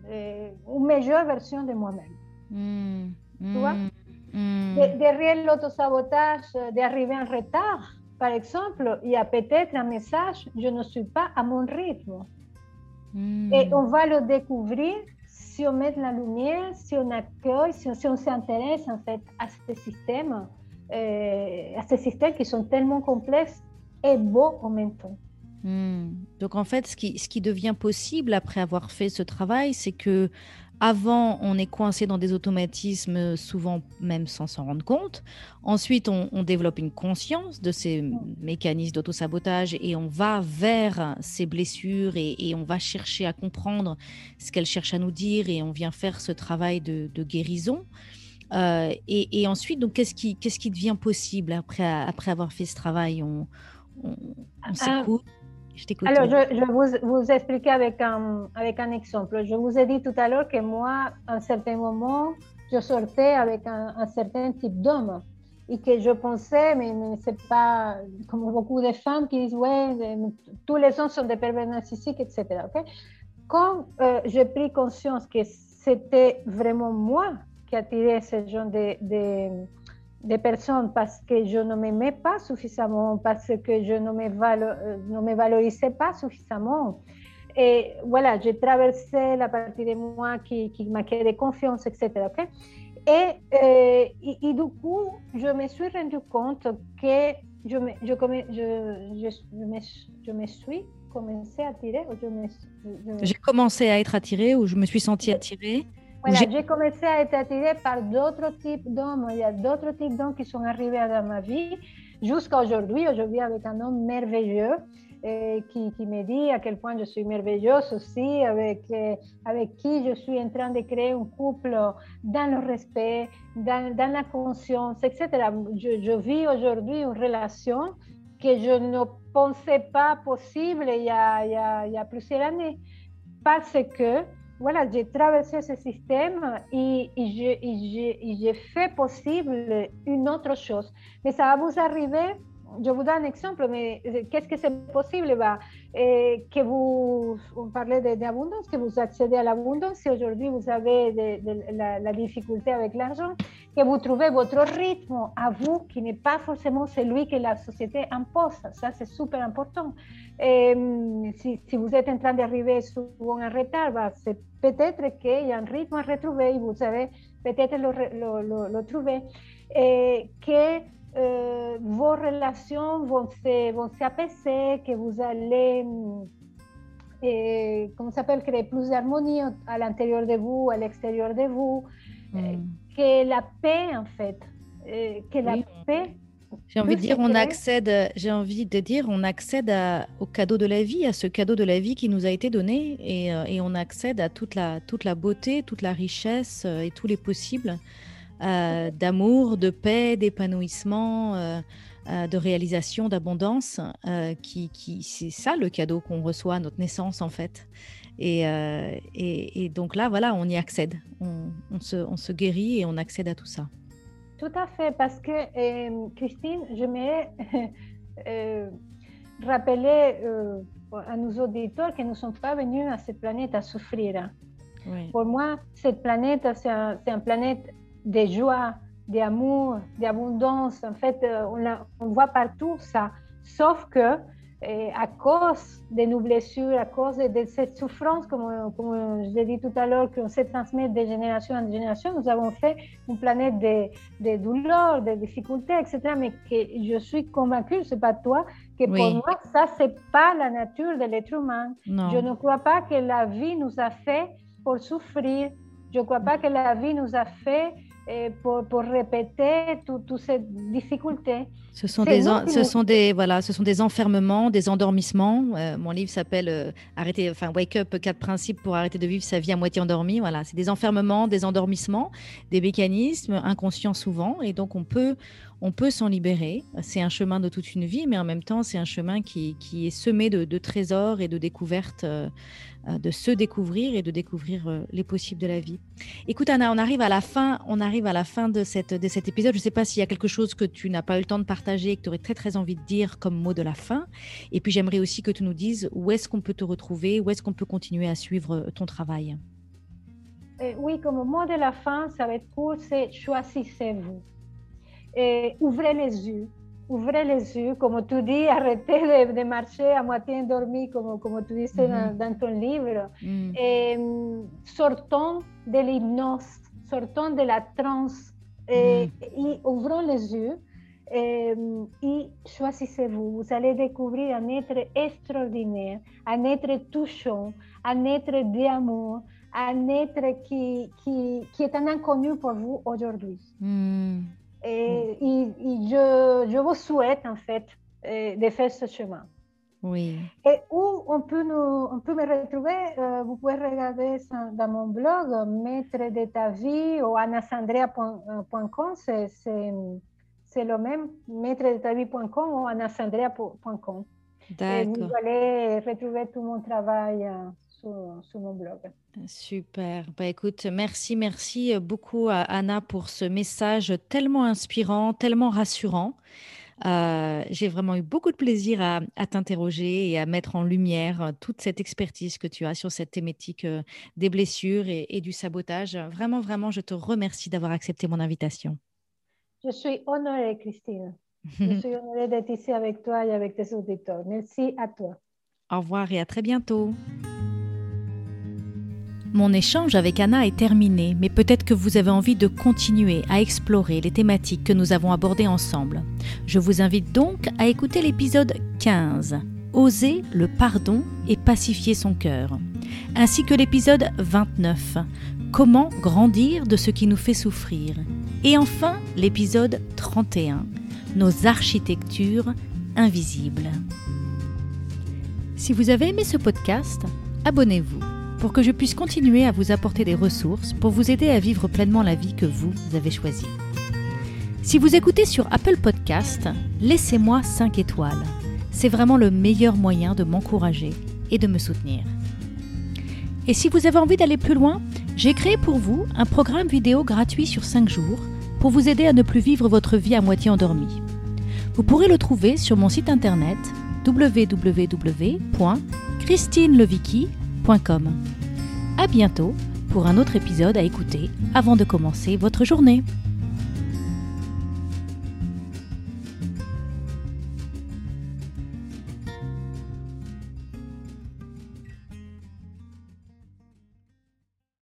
[SPEAKER 2] une meilleure version de moi-même. Mmh, tu vois? Mmh. Mm. derrière l'autosabotage d'arriver en retard, par exemple, il y a peut-être un message, je ne suis pas à mon rythme. Mm. Et on va le découvrir si on met la lumière, si on accueille, si on, s'intéresse en fait à ce système, euh, à ces systèmes qui sont tellement complexes et beaux en même temps.
[SPEAKER 1] Mm. Donc en fait, ce qui, ce qui devient possible après avoir fait ce travail, c'est que avant, on est coincé dans des automatismes, souvent même sans s'en rendre compte. Ensuite, on, développe une conscience de ces mécanismes d'autosabotage et on va vers ces blessures et, on va chercher à comprendre ce qu'elles cherchent à nous dire et on vient faire ce travail de, guérison. Euh, et, ensuite, donc, qu'est-ce qui, qu'est-ce qui devient possible après, après avoir fait ce travail? On, on, on s'écoute,
[SPEAKER 2] alors, je, je vous, vous expliquer avec un, avec un exemple. Je vous ai dit tout à l'heure que moi, à un certain moment, je sortais avec un, certain type d'homme. et que je pensais, mais, mais c'est pas comme beaucoup de femmes qui disent, ouais, tous les hommes sont des pervers narcissiques, etc. Quand euh, j'ai pris conscience que c'était vraiment moi qui attirais ce genre de, de, de, personnes parce que je ne m'aimais pas suffisamment, parce que je ne me, euh, ne me valorisais pas suffisamment. Et voilà, j'ai traversé la partie de moi qui, qui manquait de confiance, etc. Et, euh, et, du coup, je me suis rendu compte que je me, je, je, je, me, je me suis commencé à attirer.
[SPEAKER 1] J'ai commencé à être attirée ou je me suis sentie attirée?
[SPEAKER 2] Voilà, j'ai commencé à être attirée par d'autres types d'hommes. Il y a d'autres types d'hommes qui sont arrivés dans ma vie jusqu'à aujourd'hui. Aujourd'hui, avec un homme merveilleux qui, qui, me dit à quel point je suis merveilleuse aussi, avec, euh, avec qui je suis en train de créer un couple dans le respect, dans, dans la conscience, etc. Je, je vis aujourd'hui une relation que je ne pensais pas possible il y a, il y a, il y a plusieurs années. Parce que, voilà, j'ai traversé ce système et, et j'ai fait possible une autre chose. Mais ça va vous arriver je vous donne un exemple, mais qu'est-ce que c'est possible bah, Que vous, on parlait d'abondance, que vous accédez à l'abondance, si aujourd'hui vous avez de, la, difficulté avec l'argent, que vous trouvez votre rythme à vous qui n'est pas forcément celui que la société impose. Ça, c'est super important. Et, si, si, vous êtes en train d'arriver souvent en retard, bah, c'est peut-être qu'il y a un rythme à retrouver et vous savez peut-être le, le, trouver. Et que euh, vos relations vont s'apaiser, que vous allez, euh, comment s'appelle, créer plus d'harmonie à l'intérieur de vous, à l'extérieur de vous, euh, mm. que la paix en fait, que la paix.
[SPEAKER 1] J'ai envie de dire, on accède. J'ai envie de dire, on accède au cadeau de la vie, à ce cadeau de la vie qui nous a été donné, et, et on accède à toute la, toute la beauté, toute la richesse et tous les possibles euh, d'amour, de paix, d'épanouissement, euh, euh, de réalisation, d'abondance, qui, qui c'est ça le cadeau qu'on reçoit à notre naissance en fait. Et, et, donc là, voilà, on y accède, on, on, se, on, se, guérit et on accède à tout ça.
[SPEAKER 2] Tout à fait, parce que Christine, je m'ai (laughs) rappeler à nos auditeurs que nous ne sommes pas venus à cette planète à souffrir. Pour moi, cette planète, c'est un, un, planète de joie, d'amour, d'abondance. En fait, euh, on, on, voit partout ça. Sauf que et à cause de nos blessures, à cause de, cette souffrance, comme, comme je l'ai dit tout à l'heure, qu'on se transmet de génération en génération, nous avons fait une planète de, de douleurs, de difficultés, etc. Mais que je suis convaincue, c'est pas toi, que pour moi, ça, c'est pas la nature de l'être humain. Je ne crois pas que la vie nous a fait pour souffrir. Je ne crois pas que la vie nous a fait pour, pour, répéter toutes ces difficultés.
[SPEAKER 1] Ce sont, des, ce, sont des, voilà, ce sont des enfermements, des endormissements. Euh, mon livre s'appelle euh, Arrêter, enfin, Wake Up, quatre principes pour arrêter de vivre sa vie à moitié endormie. Voilà, c'est des enfermements, des endormissements, des mécanismes inconscients souvent. Et donc, on peut, on peut s'en libérer. C'est un chemin de toute une vie, mais en même temps, c'est un chemin qui, qui, est semé de, trésors et de découvertes, euh, euh, de se découvrir et de découvrir euh, les possibles de la vie. Écoute, Anna, on arrive à la fin, on arrive à la fin de, cette, de cet épisode. Je ne sais pas s'il y a quelque chose que tu n'as pas eu le temps de partager et que tu aurais très, très envie de dire comme mot de la fin. Et puis, j'aimerais aussi que tu nous dises où est-ce qu'on peut te retrouver, où est-ce qu'on peut continuer à suivre ton travail.
[SPEAKER 2] oui, comme mot de la fin, ça va être court, c'est choisissez-vous ouvrez les yeux. Ouvrez les yeux, comme tu dis, (laughs) arrêtez de, marcher à moitié endormi, comme, comme tu disais dans, ton livre. Mm. Et, sortons de l'hypnose, sortons de la transe et, mm. ouvrons les yeux. Et, choisissez-vous. Vous allez découvrir un être extraordinaire, un être touchant, un être d'amour, un être qui, qui, qui, est un inconnu pour vous aujourd'hui. Mm. Et, je, je, vous souhaite en fait euh, de faire ce chemin.
[SPEAKER 1] Oui.
[SPEAKER 2] Et où on peut, nous, on peut me retrouver, euh, vous pouvez regarder dans mon blog, Maître de ta vie ou anasandrea.com, c'est le même, maître de ta vie.com ou anasandrea.com. Et vous allez retrouver tout mon travail euh, sur, mon blog.
[SPEAKER 1] Super. Bah, écoute, merci, merci beaucoup à Anna pour ce message tellement inspirant, tellement rassurant. Euh, j'ai vraiment eu beaucoup de plaisir à, t'interroger et à mettre en lumière toute cette expertise que tu as sur cette thématique euh, des blessures et, du sabotage. Vraiment, vraiment, je te remercie d'avoir accepté mon invitation.
[SPEAKER 2] Je suis honorée, Christine. je (laughs) suis honorée d'être ici avec toi et avec tes auditeurs. Merci à toi.
[SPEAKER 1] Au revoir et à très bientôt. Mon échange avec Anna est terminé, mais peut-être que vous avez envie de continuer à explorer les thématiques que nous avons abordées ensemble. Je vous invite donc à écouter l'épisode 15, Oser le pardon et pacifier son cœur, ainsi que l'épisode 29, Comment grandir de ce qui nous fait souffrir, et enfin l'épisode 31, Nos architectures invisibles. Si vous avez aimé ce podcast, abonnez-vous pour que je puisse continuer à vous apporter des ressources pour vous aider à vivre pleinement la vie que vous avez choisie. Si vous écoutez sur Apple Podcast, laissez-moi 5 étoiles. C'est vraiment le meilleur moyen de m'encourager et de me soutenir. Et si vous avez envie d'aller plus loin, j'ai créé pour vous un programme vidéo gratuit sur 5 jours pour vous aider à ne plus vivre votre vie à moitié endormie. Vous pourrez le trouver sur mon site internet www.christinelevicki.com à bientôt pour un autre épisode à écouter avant de commencer votre journée.